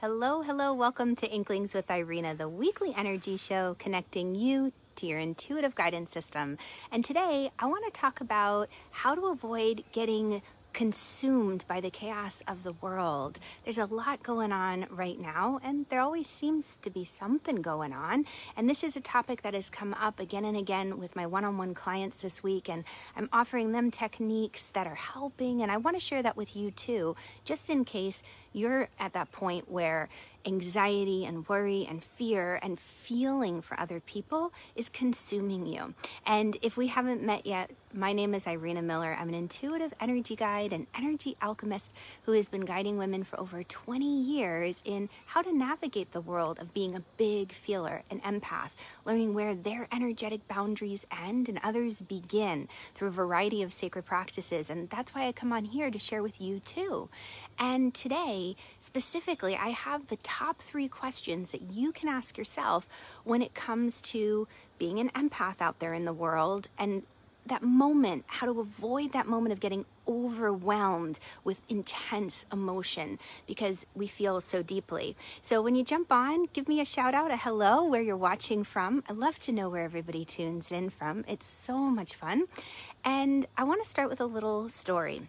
Hello, hello, welcome to Inklings with Irina, the weekly energy show connecting you to your intuitive guidance system. And today I want to talk about how to avoid getting consumed by the chaos of the world. There's a lot going on right now, and there always seems to be something going on. And this is a topic that has come up again and again with my one on one clients this week. And I'm offering them techniques that are helping, and I want to share that with you too, just in case you're at that point where anxiety and worry and fear and feeling for other people is consuming you. And if we haven't met yet, my name is Irina Miller. I'm an intuitive energy guide and energy alchemist who has been guiding women for over 20 years in how to navigate the world of being a big feeler, an empath, learning where their energetic boundaries end and others begin through a variety of sacred practices. And that's why I come on here to share with you too. And today, specifically, I have the top three questions that you can ask yourself when it comes to being an empath out there in the world and that moment, how to avoid that moment of getting overwhelmed with intense emotion because we feel so deeply. So when you jump on, give me a shout out, a hello, where you're watching from. I love to know where everybody tunes in from. It's so much fun. And I want to start with a little story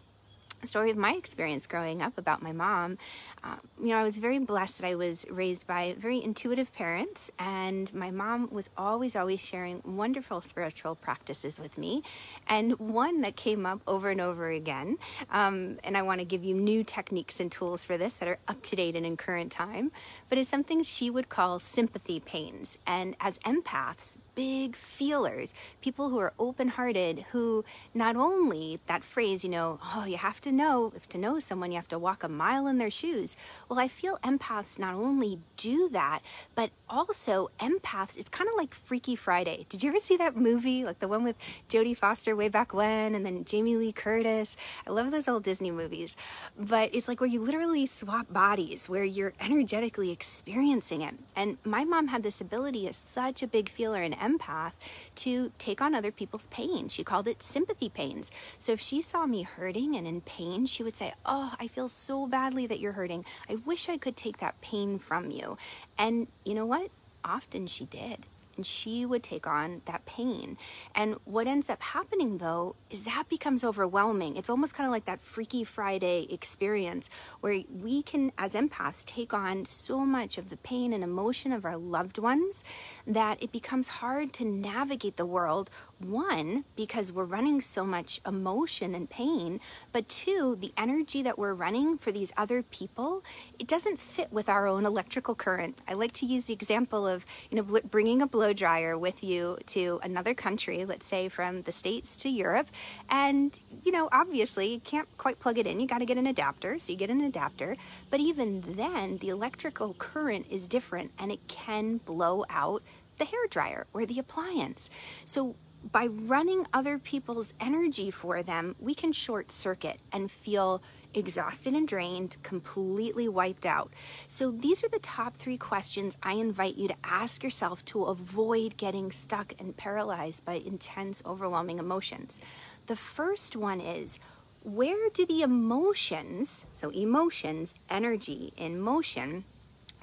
A story of my experience growing up about my mom. Uh, you know, I was very blessed that I was raised by very intuitive parents, and my mom was always, always sharing wonderful spiritual practices with me. And one that came up over and over again, um, and I want to give you new techniques and tools for this that are up to date and in current time, but it's something she would call sympathy pains. And as empaths, big feelers, people who are open hearted, who not only that phrase, you know, oh, you have to know, if to know someone, you have to walk a mile in their shoes. Well, I feel empaths not only do that, but also empaths, it's kind of like Freaky Friday. Did you ever see that movie? Like the one with Jodie Foster way back when, and then Jamie Lee Curtis? I love those old Disney movies. But it's like where you literally swap bodies, where you're energetically experiencing it. And my mom had this ability as such a big feeler and empath to take on other people's pain. She called it sympathy pains. So if she saw me hurting and in pain, she would say, Oh, I feel so badly that you're hurting. I wish I could take that pain from you. And you know what? Often she did and she would take on that pain. And what ends up happening though is that becomes overwhelming. It's almost kind of like that Freaky Friday experience where we can, as empaths, take on so much of the pain and emotion of our loved ones that it becomes hard to navigate the world. One, because we're running so much emotion and pain, but two, the energy that we're running for these other people, it doesn't fit with our own electrical current. I like to use the example of, you know, bringing a blow dryer with you to another country, let's say from the States to Europe. And, you know, obviously you can't quite plug it in. You got to get an adapter. So you get an adapter. But even then, the electrical current is different and it can blow out the hair dryer or the appliance. So by running other people's energy for them, we can short circuit and feel exhausted and drained, completely wiped out. So, these are the top three questions I invite you to ask yourself to avoid getting stuck and paralyzed by intense, overwhelming emotions. The first one is where do the emotions, so emotions, energy in motion,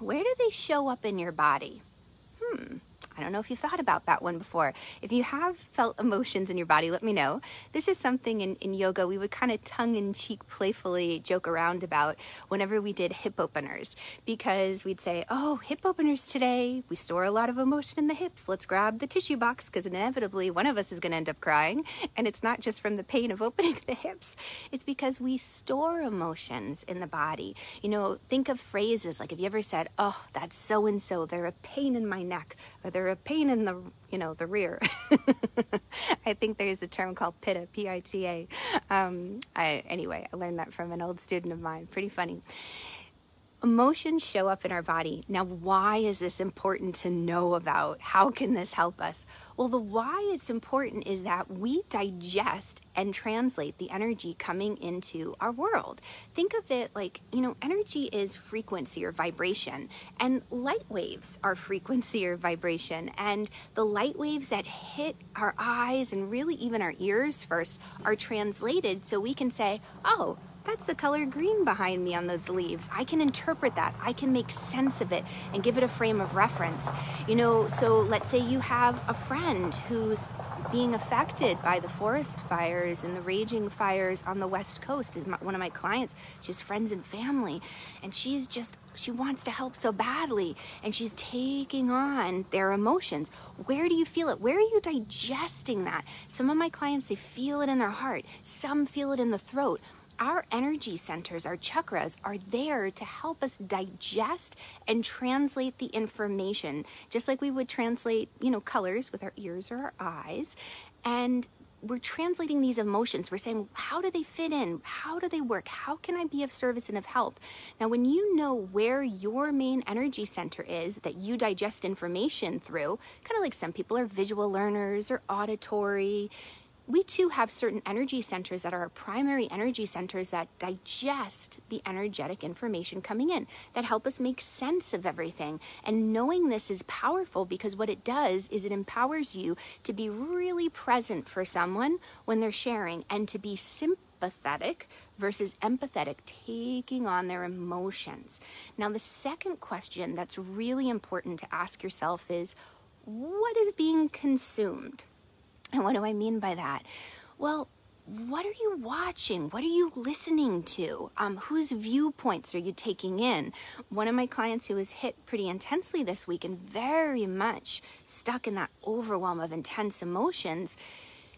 where do they show up in your body? Hmm. I don't know if you've thought about that one before. If you have felt emotions in your body, let me know. This is something in, in yoga we would kind of tongue in cheek playfully joke around about whenever we did hip openers because we'd say, Oh, hip openers today. We store a lot of emotion in the hips. Let's grab the tissue box because inevitably one of us is going to end up crying. And it's not just from the pain of opening the hips, it's because we store emotions in the body. You know, think of phrases like, Have you ever said, Oh, that's so and so, they're a pain in my neck, or they're a pain in the you know the rear. I think there's a term called pitta, P-I-T-A. Um, I, anyway, I learned that from an old student of mine. Pretty funny. Emotions show up in our body. Now, why is this important to know about? How can this help us? Well, the why it's important is that we digest and translate the energy coming into our world. Think of it like, you know, energy is frequency or vibration, and light waves are frequency or vibration. And the light waves that hit our eyes and really even our ears first are translated so we can say, oh, that's the color green behind me on those leaves. I can interpret that. I can make sense of it and give it a frame of reference. You know, so let's say you have a friend who's being affected by the forest fires and the raging fires on the west coast is one of my clients she's friends and family and she's just she wants to help so badly and she's taking on their emotions where do you feel it where are you digesting that some of my clients they feel it in their heart some feel it in the throat our energy centers, our chakras, are there to help us digest and translate the information, just like we would translate, you know, colors with our ears or our eyes. And we're translating these emotions. We're saying, how do they fit in? How do they work? How can I be of service and of help? Now, when you know where your main energy center is that you digest information through, kind of like some people are visual learners or auditory, we too have certain energy centers that are our primary energy centers that digest the energetic information coming in, that help us make sense of everything. And knowing this is powerful because what it does is it empowers you to be really present for someone when they're sharing and to be sympathetic versus empathetic, taking on their emotions. Now, the second question that's really important to ask yourself is what is being consumed? And what do I mean by that? Well, what are you watching? What are you listening to? Um, whose viewpoints are you taking in? One of my clients who was hit pretty intensely this week and very much stuck in that overwhelm of intense emotions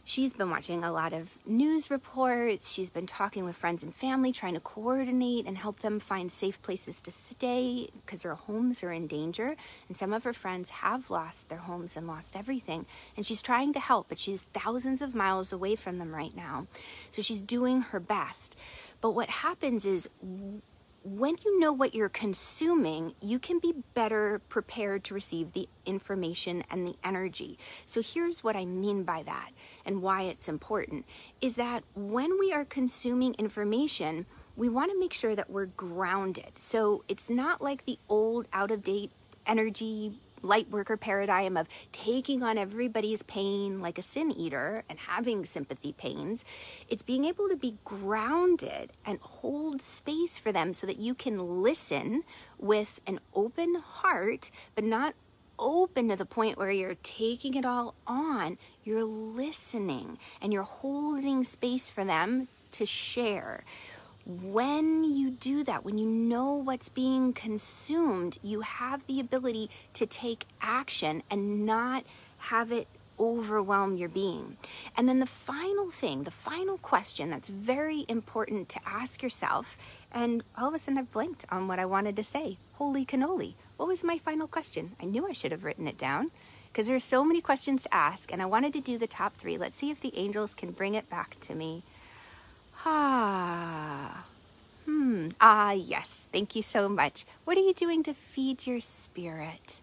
She's been watching a lot of news reports. She's been talking with friends and family, trying to coordinate and help them find safe places to stay because their homes are in danger. And some of her friends have lost their homes and lost everything. And she's trying to help, but she's thousands of miles away from them right now. So she's doing her best. But what happens is when you know what you're consuming, you can be better prepared to receive the information and the energy. So here's what I mean by that and why it's important is that when we are consuming information, we want to make sure that we're grounded. So it's not like the old out of date energy light worker paradigm of taking on everybody's pain like a sin eater and having sympathy pains. It's being able to be grounded and hold space for them so that you can listen with an open heart, but not open to the point where you're taking it all on. You're listening and you're holding space for them to share when you do that, when you know what's being consumed, you have the ability to take action and not have it overwhelm your being. And then the final thing, the final question that's very important to ask yourself, and all of a sudden I've blanked on what I wanted to say. Holy cannoli. What was my final question? I knew I should have written it down because there are so many questions to ask, and I wanted to do the top three. Let's see if the angels can bring it back to me. Ah. Hmm. Ah, yes. Thank you so much. What are you doing to feed your spirit?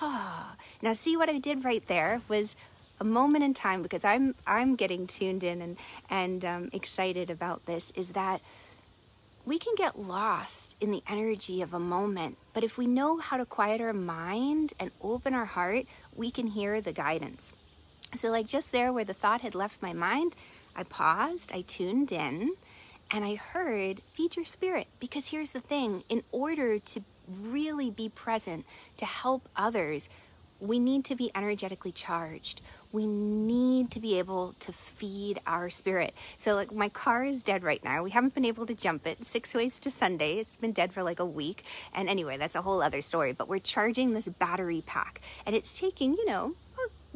Ah. Now, see what I did right there was a moment in time because I'm I'm getting tuned in and and um, excited about this. Is that we can get lost in the energy of a moment, but if we know how to quiet our mind and open our heart, we can hear the guidance. So, like just there where the thought had left my mind, I paused, I tuned in, and I heard, feed your spirit. Because here's the thing in order to really be present, to help others, we need to be energetically charged. We need to be able to feed our spirit. So, like, my car is dead right now. We haven't been able to jump it six ways to Sunday. It's been dead for like a week. And anyway, that's a whole other story. But we're charging this battery pack, and it's taking, you know,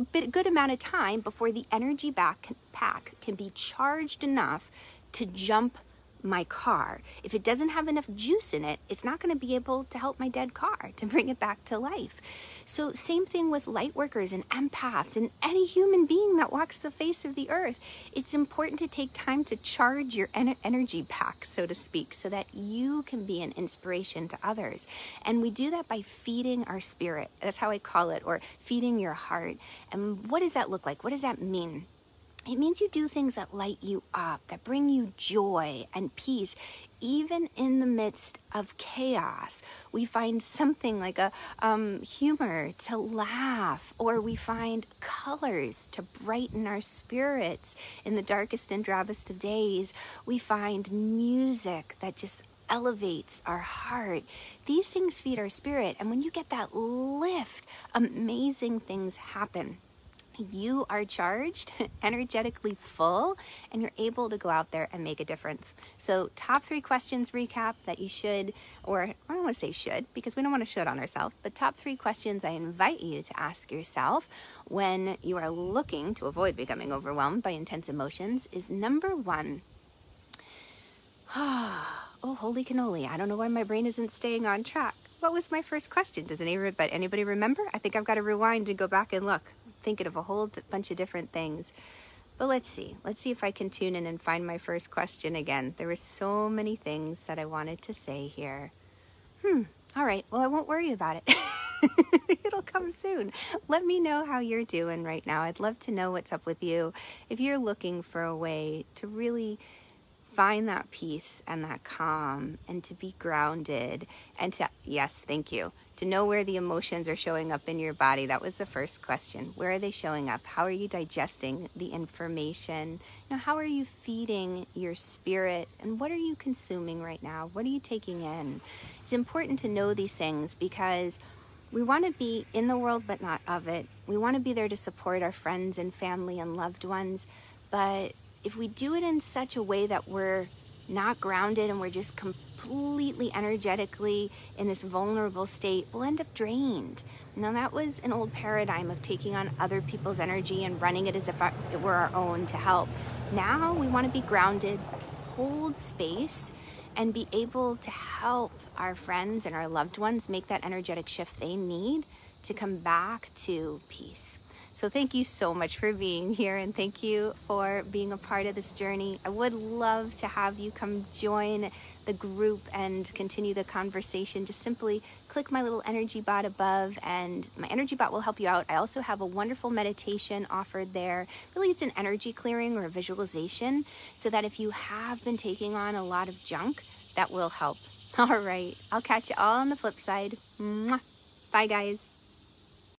bit, good amount of time before the energy back pack can be charged enough to jump my car. If it doesn't have enough juice in it, it's not going to be able to help my dead car to bring it back to life. So, same thing with light workers and empaths and any human being that walks the face of the earth. It's important to take time to charge your en- energy pack, so to speak, so that you can be an inspiration to others. And we do that by feeding our spirit. That's how I call it, or feeding your heart. And what does that look like? What does that mean? It means you do things that light you up, that bring you joy and peace even in the midst of chaos, we find something like a um, humor to laugh, or we find colors to brighten our spirits in the darkest and drabest of days. We find music that just elevates our heart. These things feed our spirit. And when you get that lift, amazing things happen you are charged, energetically full, and you're able to go out there and make a difference. So, top three questions recap that you should, or I don't want to say should because we don't want to should on ourselves, but top three questions I invite you to ask yourself when you are looking to avoid becoming overwhelmed by intense emotions is number one, oh, holy cannoli, I don't know why my brain isn't staying on track. What was my first question? Does anybody, anybody remember? I think I've got to rewind and go back and look thinking of a whole bunch of different things. But let's see. Let's see if I can tune in and find my first question again. There were so many things that I wanted to say here. Hmm. All right. Well, I won't worry about it. It'll come soon. Let me know how you're doing right now. I'd love to know what's up with you. If you're looking for a way to really find that peace and that calm and to be grounded and to, yes, thank you to know where the emotions are showing up in your body. That was the first question. Where are they showing up? How are you digesting the information? You know, how are you feeding your spirit? And what are you consuming right now? What are you taking in? It's important to know these things because we want to be in the world but not of it. We want to be there to support our friends and family and loved ones. But if we do it in such a way that we're not grounded and we're just completely energetically in this vulnerable state, we'll end up drained. Now, that was an old paradigm of taking on other people's energy and running it as if it were our own to help. Now, we want to be grounded, hold space, and be able to help our friends and our loved ones make that energetic shift they need to come back to peace. So thank you so much for being here and thank you for being a part of this journey. I would love to have you come join the group and continue the conversation. Just simply click my little energy bot above and my energy bot will help you out. I also have a wonderful meditation offered there. Really, it's an energy clearing or a visualization so that if you have been taking on a lot of junk, that will help. All right, I'll catch you all on the flip side. Mwah. Bye, guys.